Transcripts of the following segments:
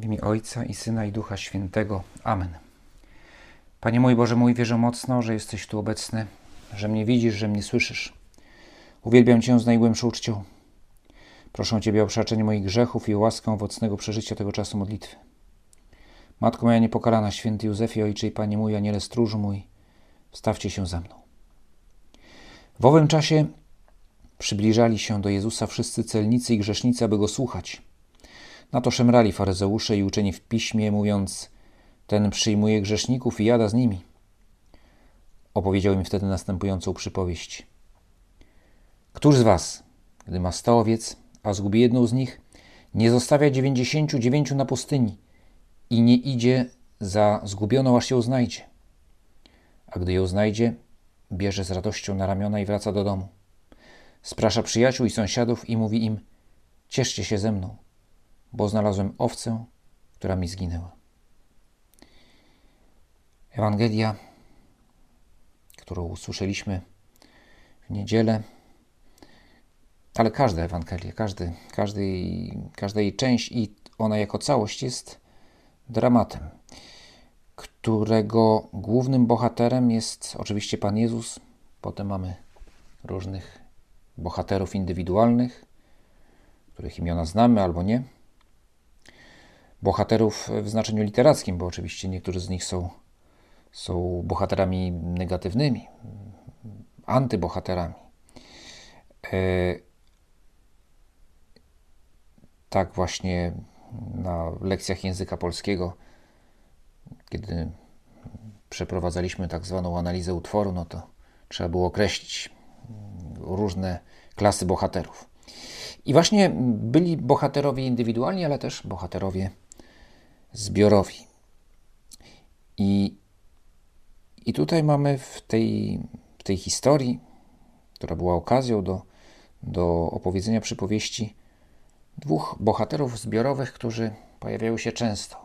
W imię Ojca i Syna i Ducha Świętego. Amen. Panie mój Boże mój, wierzę mocno, że jesteś tu obecny, że mnie widzisz, że mnie słyszysz. Uwielbiam Cię z najgłębszą uczcią. Proszę Ciebie o przebaczenie moich grzechów i o łaskę owocnego przeżycia tego czasu modlitwy. Matko moja niepokalana, święty Józefie, Ojcze i Panie mój, aniele stróżu mój, stawcie się za mną. W owym czasie przybliżali się do Jezusa wszyscy celnicy i grzesznicy, aby Go słuchać. Na to szemrali faryzeusze i uczeni w piśmie, mówiąc: Ten przyjmuje grzeszników i jada z nimi. Opowiedział im wtedy następującą przypowieść. Któż z was, gdy ma sto owiec, a zgubi jedną z nich, nie zostawia dziewięćdziesięciu dziewięciu na pustyni i nie idzie za zgubioną, aż ją znajdzie? A gdy ją znajdzie, bierze z radością na ramiona i wraca do domu. Sprasza przyjaciół i sąsiadów i mówi im: Cieszcie się ze mną bo znalazłem owcę, która mi zginęła. Ewangelia, którą usłyszeliśmy w niedzielę, ale każda Ewangelia, każdy, każdy, każda jej część i ona jako całość jest dramatem, którego głównym bohaterem jest oczywiście Pan Jezus. Potem mamy różnych bohaterów indywidualnych, których imiona znamy albo nie bohaterów w znaczeniu literackim, bo oczywiście niektórzy z nich są, są bohaterami negatywnymi, antybohaterami. E, tak właśnie na lekcjach języka polskiego, kiedy przeprowadzaliśmy tak zwaną analizę utworu, no to trzeba było określić różne klasy bohaterów. I właśnie byli bohaterowie indywidualni, ale też bohaterowie zbiorowi. I, i tutaj mamy w tej, w tej historii, która była okazją do, do opowiedzenia przypowieści, dwóch bohaterów zbiorowych, którzy pojawiają się często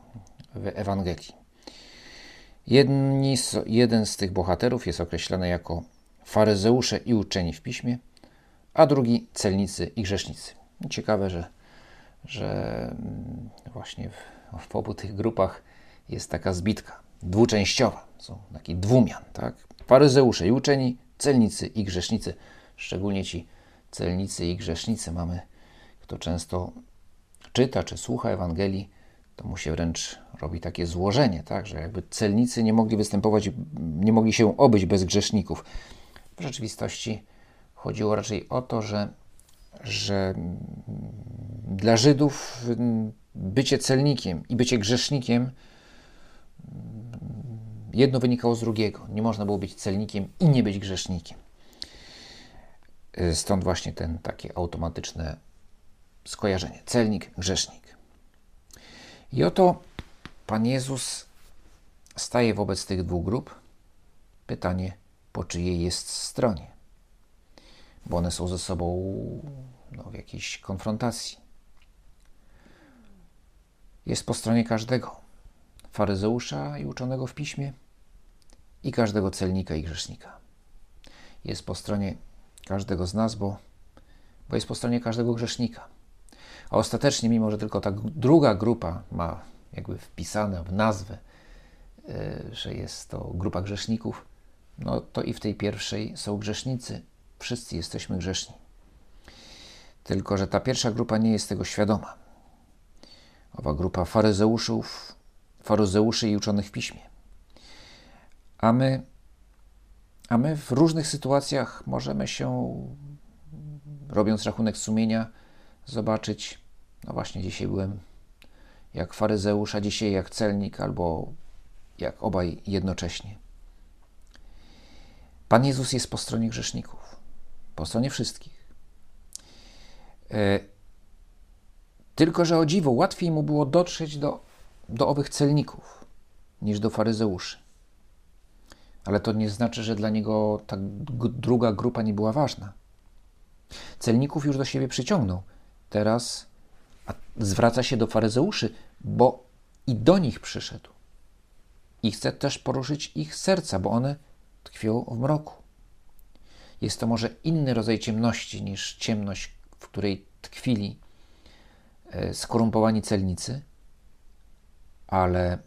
w Ewangelii. Jedni, jeden z tych bohaterów jest określany jako faryzeusze i uczeni w piśmie, a drugi celnicy i grzesznicy. Ciekawe, że, że właśnie w w obu tych grupach jest taka zbitka dwuczęściowa. Są taki dwumian, tak? Faryzeusze i uczeni, celnicy i grzesznicy. Szczególnie ci celnicy i grzesznicy mamy, kto często czyta czy słucha Ewangelii, to mu się wręcz robi takie złożenie, tak? że jakby celnicy nie mogli występować, nie mogli się obyć bez grzeszników. W rzeczywistości chodziło raczej o to, że, że dla Żydów bycie celnikiem i bycie grzesznikiem jedno wynikało z drugiego. Nie można było być celnikiem i nie być grzesznikiem. Stąd właśnie ten takie automatyczne skojarzenie. Celnik, grzesznik. I oto Pan Jezus staje wobec tych dwóch grup. Pytanie, po czyjej jest stronie? Bo one są ze sobą no, w jakiejś konfrontacji jest po stronie każdego faryzeusza i uczonego w piśmie i każdego celnika i grzesznika. Jest po stronie każdego z nas, bo, bo jest po stronie każdego grzesznika. A ostatecznie, mimo że tylko ta druga grupa ma jakby wpisane w nazwę, yy, że jest to grupa grzeszników, no to i w tej pierwszej są grzesznicy. Wszyscy jesteśmy grzeszni. Tylko, że ta pierwsza grupa nie jest tego świadoma owa grupa faryzeuszów, faryzeuszy i uczonych w piśmie. A my, a my w różnych sytuacjach możemy się, robiąc rachunek sumienia, zobaczyć, no właśnie dzisiaj byłem jak faryzeusz, a dzisiaj jak celnik, albo jak obaj jednocześnie. Pan Jezus jest po stronie grzeszników, po stronie wszystkich. Tylko, że o dziwo łatwiej mu było dotrzeć do, do owych celników niż do faryzeuszy. Ale to nie znaczy, że dla niego ta druga grupa nie była ważna. Celników już do siebie przyciągnął. Teraz zwraca się do faryzeuszy, bo i do nich przyszedł. I chce też poruszyć ich serca, bo one tkwią w mroku. Jest to może inny rodzaj ciemności niż ciemność, w której tkwili skorumpowani celnicy, ale,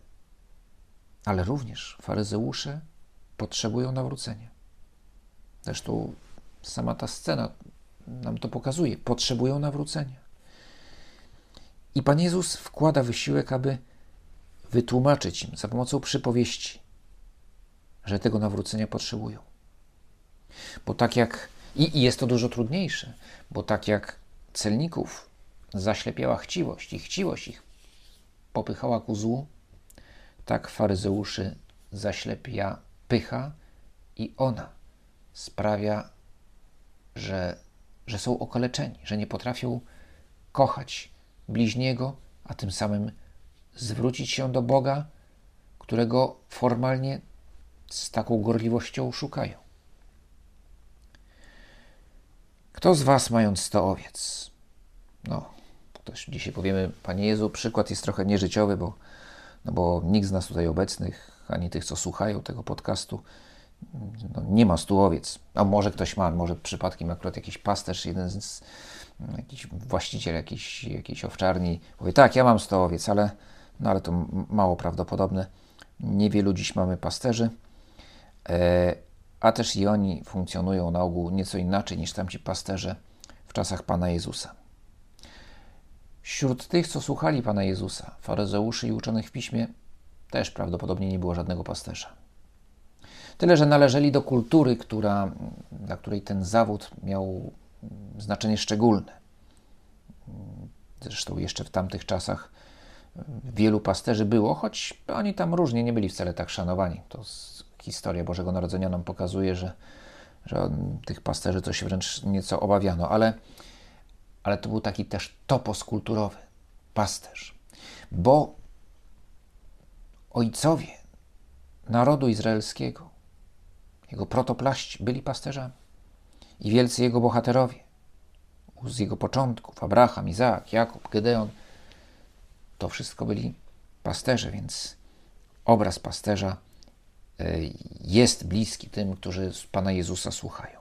ale również faryzeusze potrzebują nawrócenia. Zresztą sama ta scena nam to pokazuje. Potrzebują nawrócenia. I Pan Jezus wkłada wysiłek, aby wytłumaczyć im za pomocą przypowieści, że tego nawrócenia potrzebują. Bo tak jak, i, i jest to dużo trudniejsze, bo tak jak celników zaślepiała chciwość i chciwość ich popychała ku złu, tak faryzeuszy zaślepia pycha i ona sprawia, że, że są okaleczeni, że nie potrafią kochać bliźniego, a tym samym zwrócić się do Boga, którego formalnie z taką gorliwością szukają. Kto z Was, mając sto owiec? No, ktoś dzisiaj powiemy, Panie Jezu, przykład jest trochę nieżyciowy, bo, no bo nikt z nas tutaj obecnych, ani tych, co słuchają tego podcastu, no, nie ma stu owiec. A może ktoś ma, może przypadkiem akurat jakiś pasterz, jeden z, jakiś właściciel jakiejś, jakiejś owczarni powie, tak, ja mam 100 owiec, ale, no, ale to mało prawdopodobne. Niewielu dziś mamy pasterzy, e, a też i oni funkcjonują na ogół nieco inaczej niż tamci pasterze w czasach Pana Jezusa. Wśród tych, co słuchali Pana Jezusa, faryzeuszy i uczonych w piśmie, też prawdopodobnie nie było żadnego pasterza. Tyle, że należeli do kultury, która, dla której ten zawód miał znaczenie szczególne. Zresztą jeszcze w tamtych czasach wielu pasterzy było, choć oni tam różnie nie byli wcale tak szanowani. To historia Bożego Narodzenia nam pokazuje, że, że tych pasterzy się wręcz nieco obawiano, ale, ale to był taki też topos kulturowy, pasterz. Bo ojcowie narodu izraelskiego, jego protoplaści byli pasterzami i wielcy jego bohaterowie. Z jego początków, Abraham, Izaak, Jakub, Gedeon, to wszystko byli pasterze, więc obraz pasterza e, jest bliski tym, którzy Pana Jezusa słuchają.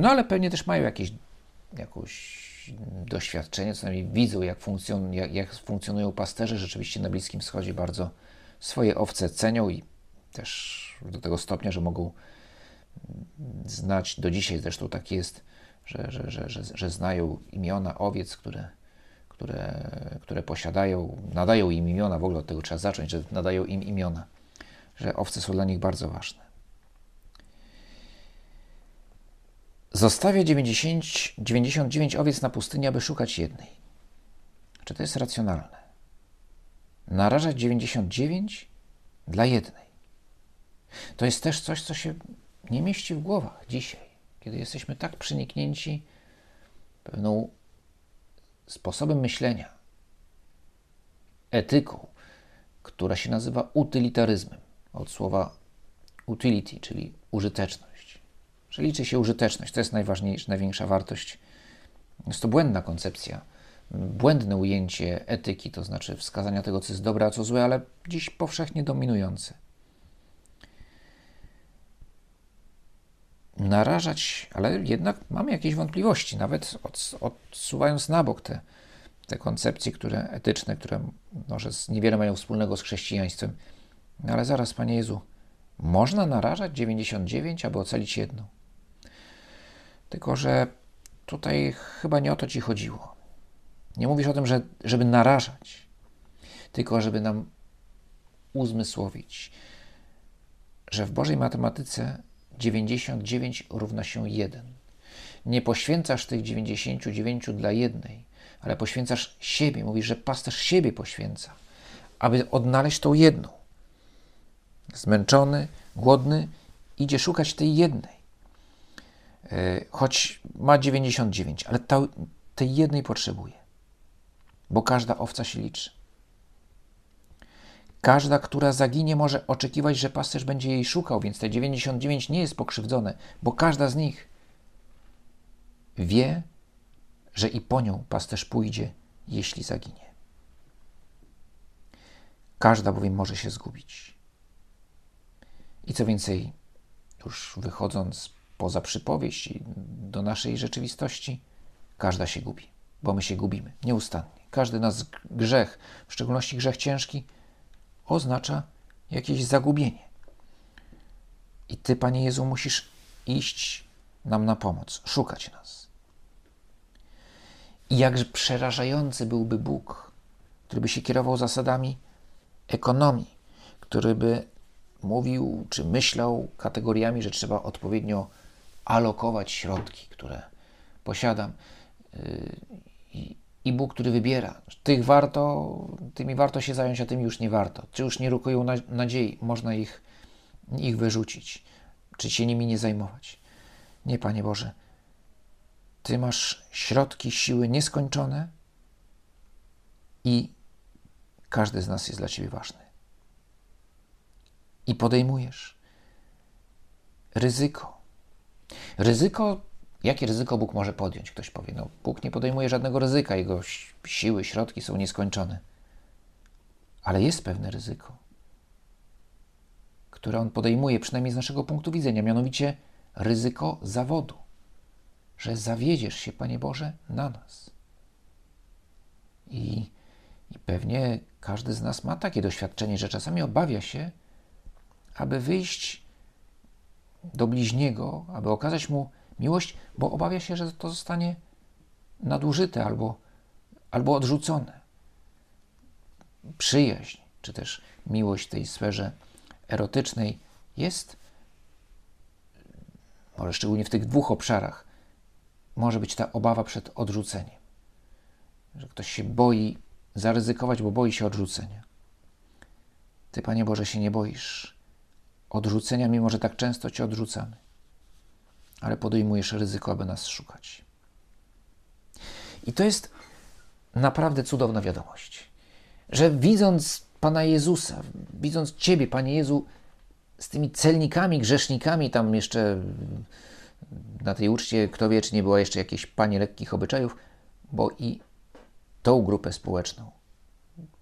No ale pewnie też mają jakieś, jakieś doświadczenie, co najmniej widzą, jak, funkcjon, jak, jak funkcjonują pasterze. Rzeczywiście na Bliskim Wschodzie bardzo swoje owce cenią i też do tego stopnia, że mogą znać, do dzisiaj zresztą tak jest, że, że, że, że, że znają imiona owiec, które, które, które posiadają, nadają im imiona, w ogóle od tego trzeba zacząć, że nadają im imiona, że owce są dla nich bardzo ważne. Zostawia 90, 99 owiec na pustyni, aby szukać jednej. Czy to jest racjonalne? Narażać 99 dla jednej. To jest też coś, co się nie mieści w głowach dzisiaj, kiedy jesteśmy tak przeniknięci pewną sposobem myślenia, etyką, która się nazywa utylitaryzmem, od słowa utility, czyli użyteczność. Że liczy się użyteczność, to jest najważniejsza, największa wartość. Jest to błędna koncepcja, błędne ujęcie etyki, to znaczy wskazania tego, co jest dobre, a co złe, ale dziś powszechnie dominujące. narażać, ale jednak mamy jakieś wątpliwości, nawet odsuwając na bok te, te koncepcje które, etyczne, które może niewiele mają wspólnego z chrześcijaństwem. No ale zaraz, Panie Jezu, można narażać 99, aby ocalić jedną. Tylko, że tutaj chyba nie o to Ci chodziło. Nie mówisz o tym, że, żeby narażać, tylko żeby nam uzmysłowić, że w Bożej matematyce 99 równa się 1. Nie poświęcasz tych 99 dla jednej, ale poświęcasz siebie. Mówisz, że pasterz siebie poświęca, aby odnaleźć tą jedną. Zmęczony, głodny, idzie szukać tej jednej. E, choć ma 99, ale tej jednej potrzebuje, bo każda owca się liczy. Każda, która zaginie, może oczekiwać, że pasterz będzie jej szukał, więc te 99 nie jest pokrzywdzone, bo każda z nich wie, że i po nią pasterz pójdzie, jeśli zaginie. Każda bowiem może się zgubić. I co więcej, już wychodząc poza przypowieść i do naszej rzeczywistości, każda się gubi, bo my się gubimy nieustannie. Każdy nas grzech, w szczególności grzech ciężki, oznacza jakieś zagubienie. I Ty, Panie Jezu, musisz iść nam na pomoc, szukać nas. I jakże przerażający byłby Bóg, który by się kierował zasadami ekonomii, który by mówił czy myślał kategoriami, że trzeba odpowiednio alokować środki, które posiadam. Yy, I Bóg, który wybiera. Tych warto, tymi warto się zająć, a tymi już nie warto. Czy już nie rukują nadziei, można ich, ich wyrzucić, czy się nimi nie zajmować. Nie, Panie Boże. Ty masz środki, siły nieskończone i każdy z nas jest dla Ciebie ważny. I podejmujesz ryzyko. Ryzyko, jakie ryzyko Bóg może podjąć? Ktoś powie, no Bóg nie podejmuje żadnego ryzyka, Jego siły, środki są nieskończone. Ale jest pewne ryzyko, które On podejmuje, przynajmniej z naszego punktu widzenia, mianowicie ryzyko zawodu, że zawiedziesz się, Panie Boże, na nas. I, I pewnie każdy z nas ma takie doświadczenie, że czasami obawia się, aby wyjść do bliźniego, aby okazać mu miłość, bo obawia się, że to zostanie nadużyte albo, albo odrzucone. Przyjaźń, czy też miłość w tej sferze erotycznej jest może szczególnie w tych dwóch obszarach, może być ta obawa przed odrzuceniem. Że ktoś się boi zaryzykować, bo boi się odrzucenia. Ty, Panie Boże, się nie boisz odrzucenia, mimo że tak często Cię odrzucamy, ale podejmujesz ryzyko, aby nas szukać. I to jest naprawdę cudowna wiadomość, że widząc Pana Jezusa, widząc Ciebie, Panie Jezu, z tymi celnikami, grzesznikami, tam jeszcze na tej uczcie, kto wie, czy nie była jeszcze jakieś panie lekkich obyczajów, bo i tą grupę społeczną,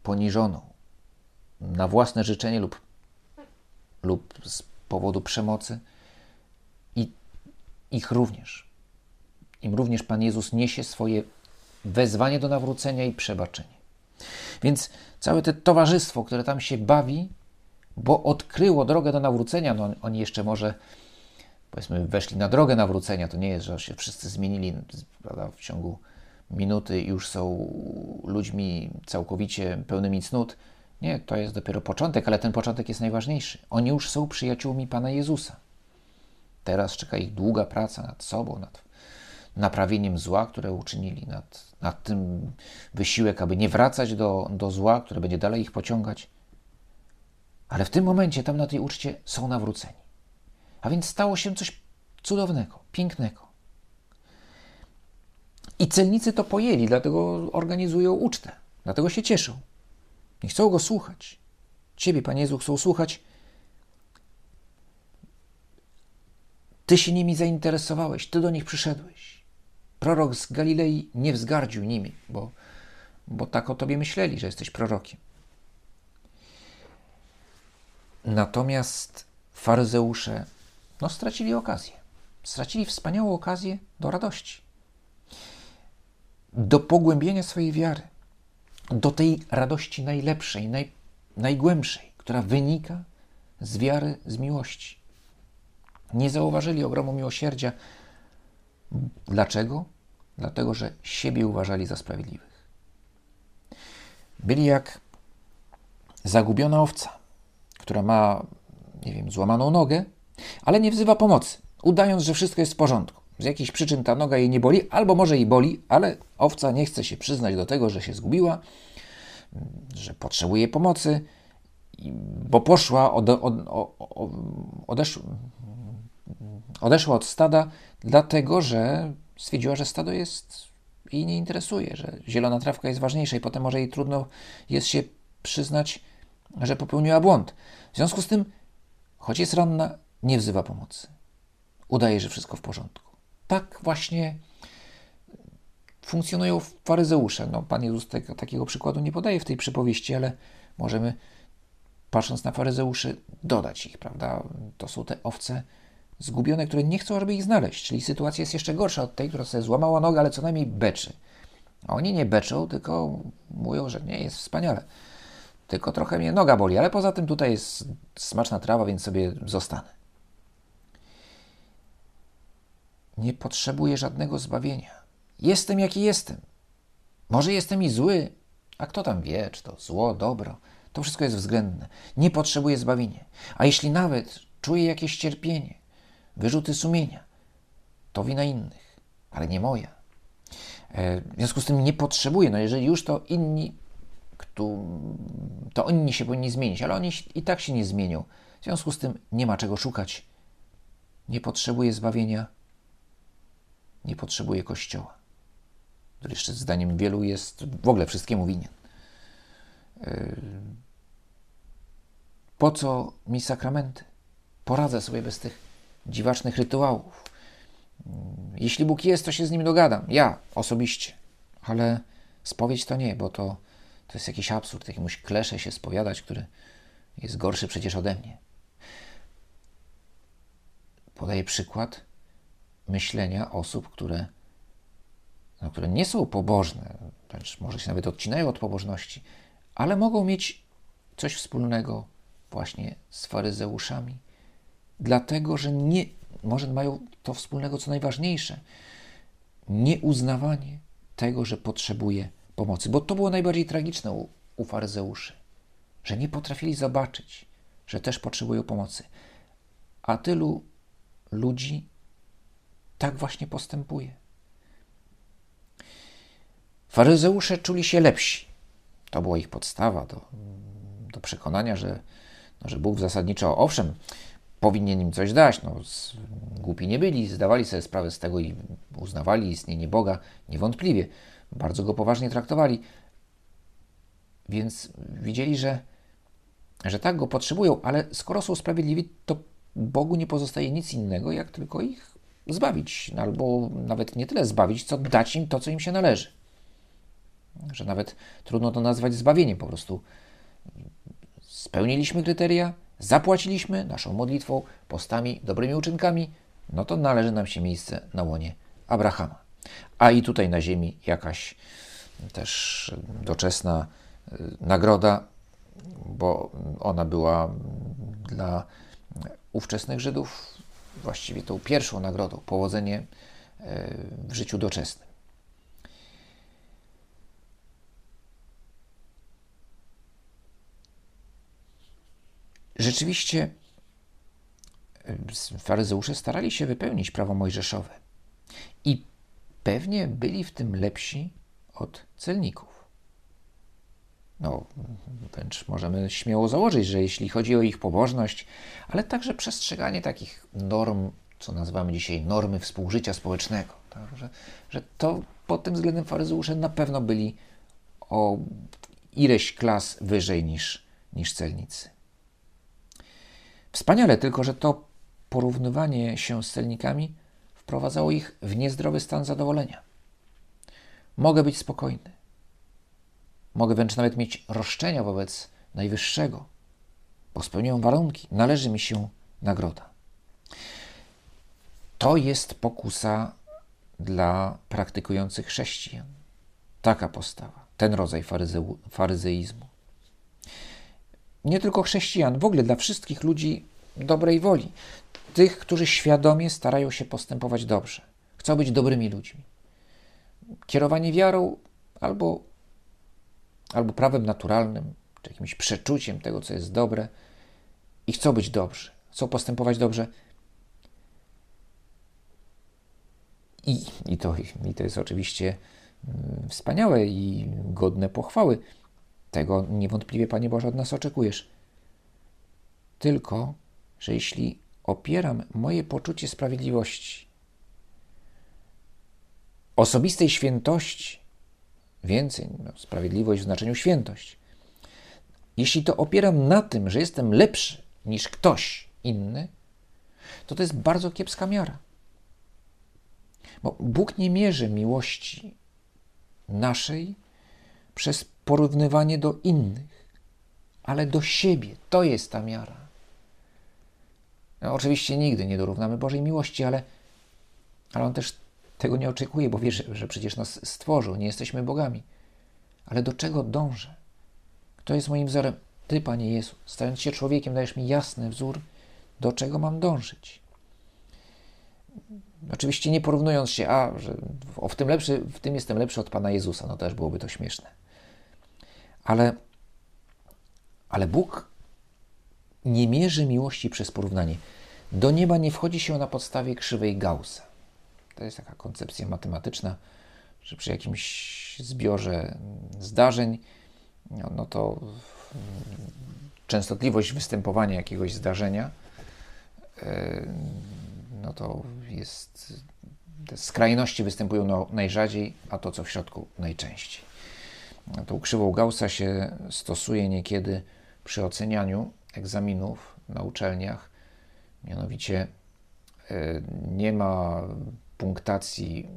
poniżoną, na własne życzenie lub, lub z powodu przemocy, i ich również, im również Pan Jezus niesie swoje wezwanie do nawrócenia i przebaczenie. Więc całe to towarzystwo, które tam się bawi, bo odkryło drogę do nawrócenia. No, oni jeszcze może, powiedzmy, weszli na drogę nawrócenia. To nie jest, że się wszyscy zmienili prawda, w ciągu minuty już są ludźmi całkowicie pełnymi cnót. Nie, to jest dopiero początek, ale ten początek jest najważniejszy. Oni już są przyjaciółmi Pana Jezusa. Teraz czeka ich długa praca nad sobą, nad naprawieniem zła, które uczynili, nad, nad tym wysiłek, aby nie wracać do, do zła, które będzie dalej ich pociągać. Ale w tym momencie, tam na tej uczcie, są nawróceni. A więc stało się coś cudownego, pięknego. I celnicy to pojęli, dlatego organizują ucztę, dlatego się cieszą. Nie chcą go słuchać. Ciebie, Panie Jezu, chcą słuchać. Ty się nimi zainteresowałeś, ty do nich przyszedłeś. Prorok z Galilei nie wzgardził nimi, bo, bo tak o tobie myśleli, że jesteś prorokiem. Natomiast faryzeusze no, stracili okazję. Stracili wspaniałą okazję do radości, do pogłębienia swojej wiary, do tej radości najlepszej, naj, najgłębszej, która wynika z wiary, z miłości. Nie zauważyli ogromu miłosierdzia. Dlaczego? Dlatego, że siebie uważali za sprawiedliwych. Byli jak zagubiona owca która ma, nie wiem, złamaną nogę, ale nie wzywa pomocy, udając, że wszystko jest w porządku. Z jakichś przyczyn ta noga jej nie boli, albo może jej boli, ale owca nie chce się przyznać do tego, że się zgubiła, że potrzebuje pomocy, bo poszła, ode, od, odesz, odeszła od stada, dlatego że stwierdziła, że stado jest jej nie interesuje, że zielona trawka jest ważniejsza i potem może jej trudno jest się przyznać że popełniła błąd. W związku z tym, choć jest ranna, nie wzywa pomocy. Udaje, że wszystko w porządku. Tak właśnie funkcjonują faryzeusze. No, Pan Jezus tego, takiego przykładu nie podaje w tej przypowieści, ale możemy, patrząc na faryzeuszy, dodać ich, prawda? To są te owce zgubione, które nie chcą, żeby ich znaleźć. Czyli sytuacja jest jeszcze gorsza od tej, która sobie złamała nogę, ale co najmniej beczy. A oni nie beczą, tylko mówią, że nie, jest wspaniale. Tylko trochę mnie noga boli, ale poza tym tutaj jest smaczna trawa, więc sobie zostanę. Nie potrzebuję żadnego zbawienia. Jestem jaki jestem. Może jestem i zły, a kto tam wie, czy to zło, dobro. To wszystko jest względne. Nie potrzebuję zbawienia. A jeśli nawet czuję jakieś cierpienie, wyrzuty sumienia, to wina innych, ale nie moja. E, w związku z tym nie potrzebuję. No jeżeli już to inni, to inni się powinni zmienić, ale oni i tak się nie zmienią. W związku z tym nie ma czego szukać. Nie potrzebuję zbawienia, nie potrzebuje Kościoła, który zdaniem wielu jest w ogóle wszystkiemu winien. E, po co mi sakramenty? Poradzę sobie bez tych dziwacznych rytuałów. Jeśli Bóg jest, to się z nim dogadam. Ja osobiście. Ale spowiedź to nie, bo to, to jest jakiś absurd. Jakiemuś klesze się spowiadać, który jest gorszy przecież ode mnie. Podaję przykład myślenia osób, które, no, które nie są pobożne, wręcz może się nawet odcinają od pobożności, ale mogą mieć coś wspólnego właśnie z faryzeuszami, dlatego że nie, może mają to wspólnego, co najważniejsze, nieuznawanie tego, że potrzebuje pomocy. Bo to było najbardziej tragiczne u, u faryzeuszy, że nie potrafili zobaczyć, że też potrzebują pomocy. A tylu ludzi tak właśnie postępuje. Faryzeusze czuli się lepsi. To była ich podstawa do, do przekonania, że, no, że Bóg zasadniczo, owszem, powinien im coś dać. No, głupi nie byli, zdawali sobie sprawę z tego i uznawali istnienie Boga niewątpliwie. Bardzo go poważnie traktowali. Więc widzieli, że, że tak go potrzebują, ale skoro są sprawiedliwi, to Bogu nie pozostaje nic innego, jak tylko ich zbawić, albo nawet nie tyle zbawić, co dać im to, co im się należy. Że nawet trudno to nazwać zbawieniem, po prostu spełniliśmy kryteria, zapłaciliśmy naszą modlitwą, postami, dobrymi uczynkami, no to należy nam się miejsce na łonie Abrahama. A i tutaj na ziemi jakaś też doczesna y, nagroda, bo ona była dla ówczesnych Żydów właściwie tą pierwszą nagrodą, powodzenie y, w życiu doczesnym. Rzeczywiście faryzeusze starali się wypełnić prawo mojżeszowe i pewnie byli w tym lepsi od celników. No, wręcz możemy śmiało założyć, że jeśli chodzi o ich pobożność, ale także przestrzeganie takich norm, co nazywamy dzisiaj normy współżycia społecznego, tak? że, że to pod tym względem faryzeusze na pewno byli o ileś klas wyżej niż, niż celnicy. Wspaniale, tylko że to porównywanie się z celnikami wprowadzało ich w niezdrowy stan zadowolenia. Mogę być spokojny. Mogę wręcz nawet mieć roszczenia wobec Najwyższego, bo spełniłem warunki, należy mi się nagroda. To jest pokusa dla praktykujących chrześcijan. Taka postawa, ten rodzaj faryzeu, faryzeizmu nie tylko chrześcijan, w ogóle dla wszystkich ludzi dobrej woli. Tych, którzy świadomie starają się postępować dobrze, chcą być dobrymi ludźmi. Kierowanie wiarą albo, albo prawem naturalnym, czy jakimś przeczuciem tego, co jest dobre, i chcą być dobrzy, chcą postępować dobrze. I, i, to, I to jest oczywiście mm, wspaniałe i godne pochwały. Tego niewątpliwie, Panie Boże, od nas oczekujesz. Tylko, że jeśli opieram moje poczucie sprawiedliwości, osobistej świętości, więcej, no, sprawiedliwość w znaczeniu świętość, jeśli to opieram na tym, że jestem lepszy niż ktoś inny, to to jest bardzo kiepska miara. Bo Bóg nie mierzy miłości naszej przez porównywanie do innych, ale do siebie. To jest ta miara. No, oczywiście nigdy nie dorównamy Bożej miłości, ale, ale On też Tego nie oczekuję, bo wiesz, że przecież nas stworzył, nie jesteśmy bogami. Ale do czego dążę? Kto jest moim wzorem? Ty, Panie Jezu, stając się człowiekiem, dajesz mi jasny wzór, do czego mam dążyć. Oczywiście nie porównując się, a że w tym, lepszy, w tym jestem lepszy od Pana Jezusa, no też byłoby to śmieszne. Ale, ale Bóg nie mierzy miłości przez porównanie. Do nieba nie wchodzi się na podstawie krzywej Gaussa. To jest taka koncepcja matematyczna, że przy jakimś zbiorze zdarzeń, no, no to częstotliwość występowania jakiegoś zdarzenia, e, no to jest. Te skrajności występują no, najrzadziej, a to, co w środku, najczęściej. No, tą krzywą Gaussa się stosuje niekiedy przy ocenianiu egzaminów na uczelniach. Mianowicie e, nie ma punktacji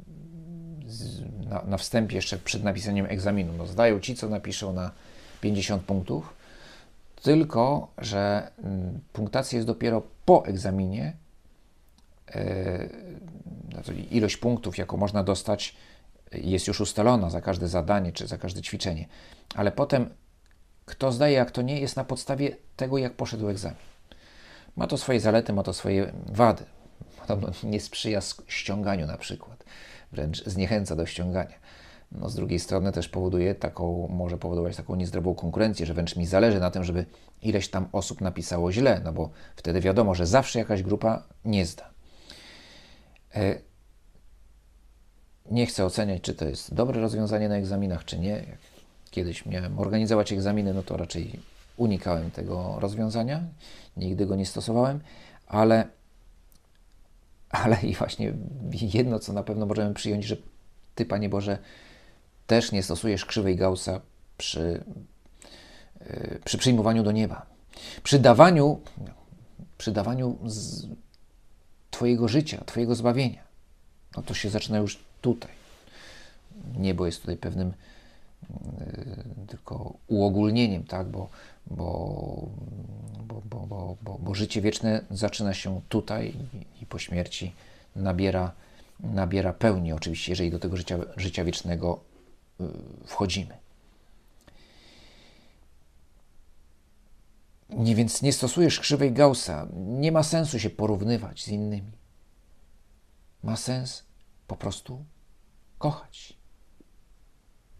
na, na wstępie jeszcze przed napisaniem egzaminu. No, zdają ci, co napiszą na 50 punktów, tylko że mm, punktacja jest dopiero po egzaminie. Znaczy ilość punktów, jaką można dostać, jest już ustalona za każde zadanie czy za każde ćwiczenie, ale potem kto zdaje, a kto nie, jest na podstawie tego, jak poszedł egzamin. Ma to swoje zalety, ma to swoje wady. Podobno nie sprzyja ściąganiu na przykład, wręcz zniechęca do ściągania. No, z drugiej strony też powoduje taką, może powodować taką niezdrową konkurencję, że wręcz mi zależy na tym, żeby ileś tam osób napisało źle, no bo wtedy wiadomo, że zawsze jakaś grupa nie zda. E, nie chcę oceniać, czy to jest dobre rozwiązanie na egzaminach, czy nie. Jak kiedyś miałem organizować egzaminy, no to raczej unikałem tego rozwiązania, nigdy go nie stosowałem, ale, ale i właśnie jedno, co na pewno możemy przyjąć, że Ty, Panie Boże, też nie stosujesz krzywej Gaussa przy, yy, przy przyjmowaniu do nieba. Przy dawaniu, przy dawaniu Twojego życia, Twojego zbawienia. No to się zaczyna już tutaj. Niebo jest tutaj pewnym tylko uogólnieniem, tak? bo, bo, bo, bo, bo, życie wieczne zaczyna się tutaj i, po śmierci nabiera, nabiera pełni, oczywiście, jeżeli do tego życia, życia wiecznego wchodzimy. Nie, więc nie stosujesz krzywej Gaussa. Nie ma sensu się porównywać z innymi. Ma sens po prostu kochać.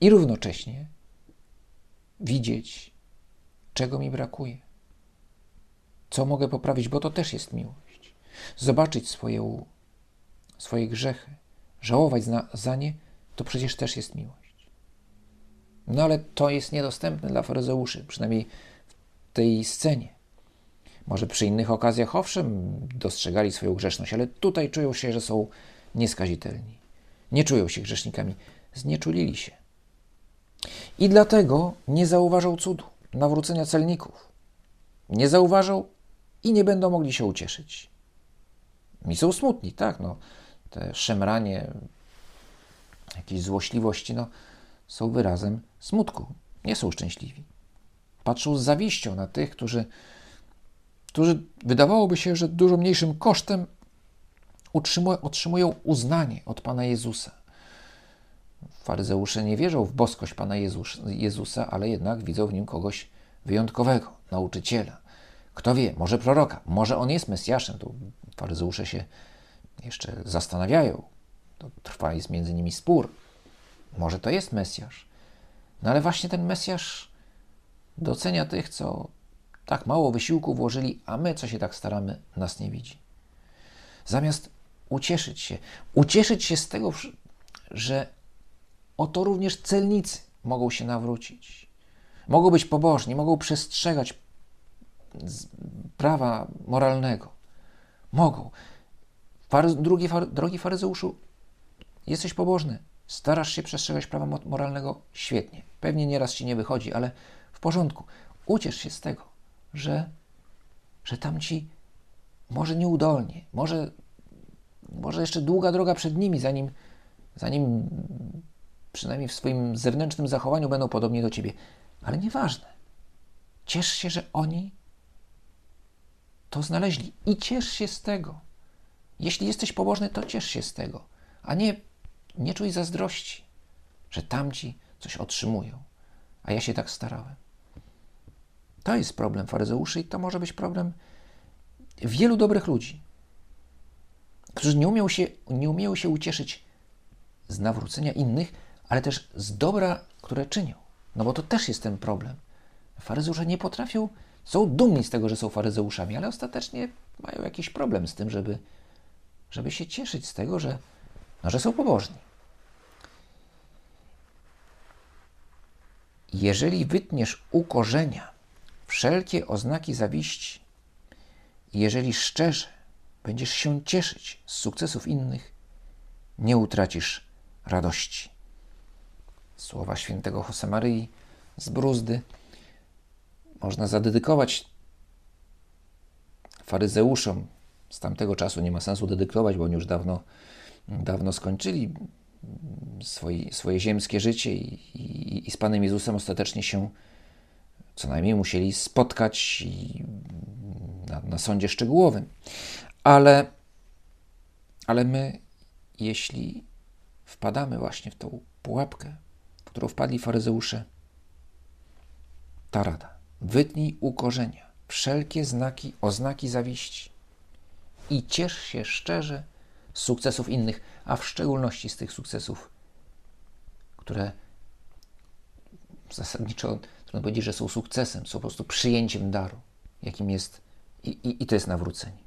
I równocześnie widzieć, czego mi brakuje. Co mogę poprawić, bo to też jest miłość. Zobaczyć swoje, swoje grzechy, żałować za, nie, to przecież też jest miłość. No ale to jest niedostępne dla faryzeuszy, przynajmniej w tej scenie. Może przy innych okazjach, owszem, dostrzegali swoją grzeszność, ale tutaj czują się, że są nieskazitelni. Nie czują się grzesznikami, znieczulili się. I dlatego nie zauważą cudu, nawrócenia celników. Nie zauważą i nie będą mogli się ucieszyć. Mi są smutni, tak, no. Te szemranie, jakieś złośliwości, no, są wyrazem smutku, nie są szczęśliwi. Patrzą z zawiścią na tych, którzy, którzy wydawałoby się, że dużo mniejszym kosztem otrzymują uznanie od Pana Jezusa. Faryzeusze nie wierzą w boskość Pana Jezus, Jezusa, ale jednak widzą w nim kogoś wyjątkowego, nauczyciela. Kto wie, może proroka, może on jest Mesjaszem. Tu faryzeusze się jeszcze zastanawiają. To trwa jest między nimi spór. Może to jest Mesjasz. No ale właśnie ten Mesjasz docenia tych, co tak mało wysiłku włożyli, a my, co się tak staramy, nas nie widzi. Zamiast ucieszyć się, ucieszyć się z tego, że oto również celnicy mogą się nawrócić, mogą być pobożni, mogą przestrzegać prawa moralnego. Mogą. drugi, drogi faryzeuszu, jesteś pobożny, Starasz się przestrzegać prawa moralnego? Świetnie. Pewnie nieraz ci nie wychodzi, ale w porządku. Uciesz się z tego, że, że tam ci może nieudolnie, może, może jeszcze długa droga przed nimi, zanim, zanim przynajmniej w swoim zewnętrznym zachowaniu będą podobni do ciebie. Ale nieważne. Ciesz się, że oni to znaleźli i ciesz się z tego. Jeśli jesteś pobożny, to ciesz się z tego, a nie nie czuj zazdrości, że tamci coś otrzymują, a ja się tak starałem. To jest problem faryzeuszy i to może być problem wielu dobrych ludzi, którzy nie umieją się, nie umieją się ucieszyć z nawrócenia innych, ale też z dobra, które czynią. No bo to też jest ten problem. Faryzeusze nie potrafią, są dumni z tego, że są faryzeuszami, ale ostatecznie mają jakiś problem z tym, żeby, żeby się cieszyć z tego, że, no, że są pobożni. Jeżeli wytniesz u korzenia wszelkie oznaki zawiści, jeżeli szczerze będziesz się cieszyć z sukcesów innych, nie utracisz radości. Słowa świętego Josemaryi z Bruzdy można zadedykować faryzeuszom. Z tamtego czasu nie ma sensu dedykować, bo oni już dawno, dawno skończyli swoje, swoje ziemskie życie i, i, i z Panem Jezusem ostatecznie się co najmniej musieli spotkać na, na sądzie szczegółowym. Ale, ale my, jeśli wpadamy właśnie w tą pułapkę, którą wpadli faryzeusze, ta rada. Wytnij u korzenia wszelkie znaki, oznaki zawiści i ciesz się szczerze z sukcesów innych, a w szczególności z tych sukcesów, które zasadniczo trudno powiedzieć, że są sukcesem, są po prostu przyjęciem daru, jakim jest i, i, i to jest nawrócenie.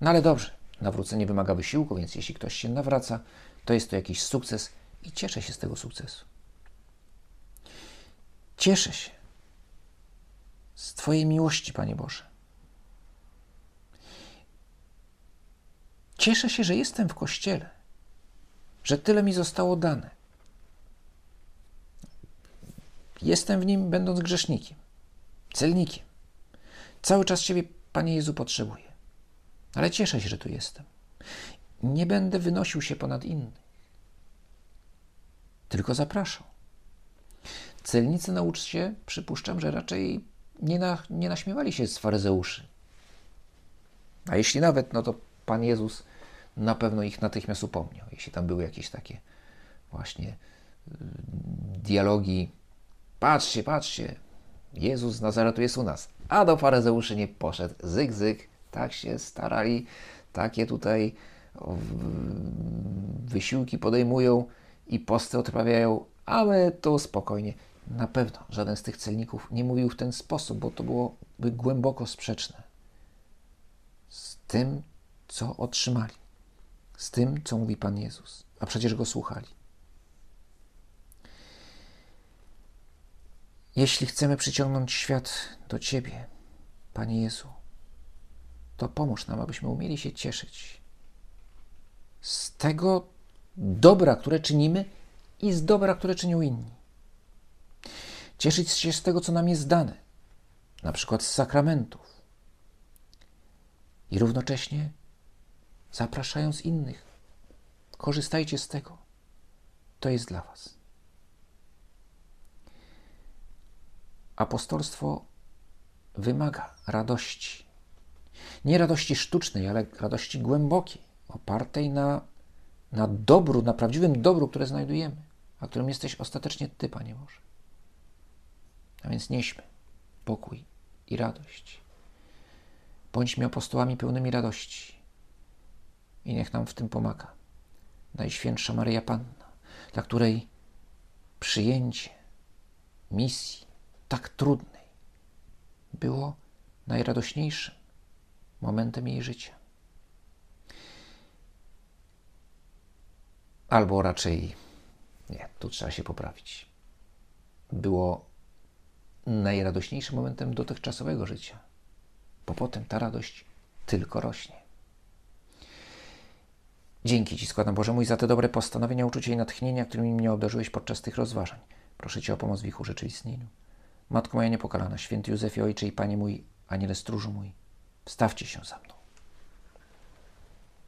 No ale dobrze, nawrócenie wymaga wysiłku, więc jeśli ktoś się nawraca, to jest to jakiś sukces i cieszę się z tego sukcesu. Cieszę się z Twojej miłości, Panie Boże. Cieszę się, że jestem w kościele, że tyle mi zostało dane. Jestem w nim, będąc grzesznikiem, celnikiem. Cały czas Ciebie, Panie Jezu, potrzebuję. Ale cieszę się, że tu jestem. Nie będę wynosił się ponad innych. Tylko zapraszam. Celnicy nauczcie, przypuszczam, że raczej nie, na, nie naśmiewali się z faryzeuszy. A jeśli nawet, no to Pan Jezus na pewno ich natychmiast upomniał. Jeśli tam były jakieś takie właśnie y, dialogi, patrzcie, patrzcie, Jezus z Nazaretu jest u nas, a do faryzeuszy nie poszedł, zyk, zyk, tak się starali, takie tutaj wysiłki podejmują i posty odprawiają, a my tu spokojnie. Na pewno żaden z tych celników nie mówił w ten sposób, bo to byłoby głęboko sprzeczne z tym, co otrzymali, z tym, co mówi Pan Jezus, a przecież go słuchali. Jeśli chcemy przyciągnąć świat do Ciebie, Panie Jezu, to pomóż nam, abyśmy umieli się cieszyć z tego dobra, które czynimy i z dobra, które czynią inni. Cieszyć się z tego, co nam jest dane, na przykład z sakramentów. I równocześnie zapraszając innych, korzystajcie z tego. To jest dla Was. Apostolstwo wymaga radości. Nie radości sztucznej, ale radości głębokiej, opartej na, na dobru, na prawdziwym dobru, które znajdujemy, a którym jesteś ostatecznie Ty, Panie Boże. A więc nieśmy pokój i radość. Bądźmy apostołami pełnymi radości i niech nam w tym pomaga Najświętsza Maryja Panna, dla której przyjęcie misji tak trudnej było najradośniejszym momentem jej życia. Albo raczej nie, tu trzeba się poprawić. Było najradośniejszym momentem dotychczasowego życia, bo potem ta radość tylko rośnie. Dzięki Ci składam, Boże mój, za te dobre postanowienia, uczucia i natchnienia, którymi mnie obdarzyłeś podczas tych rozważań. Proszę Cię o pomoc w ich urzeczywistnieniu. Matko moja niepokalana, święty Józefie Ojcze i Panie mój, Aniele stróżu mój, wstawcie się za mną.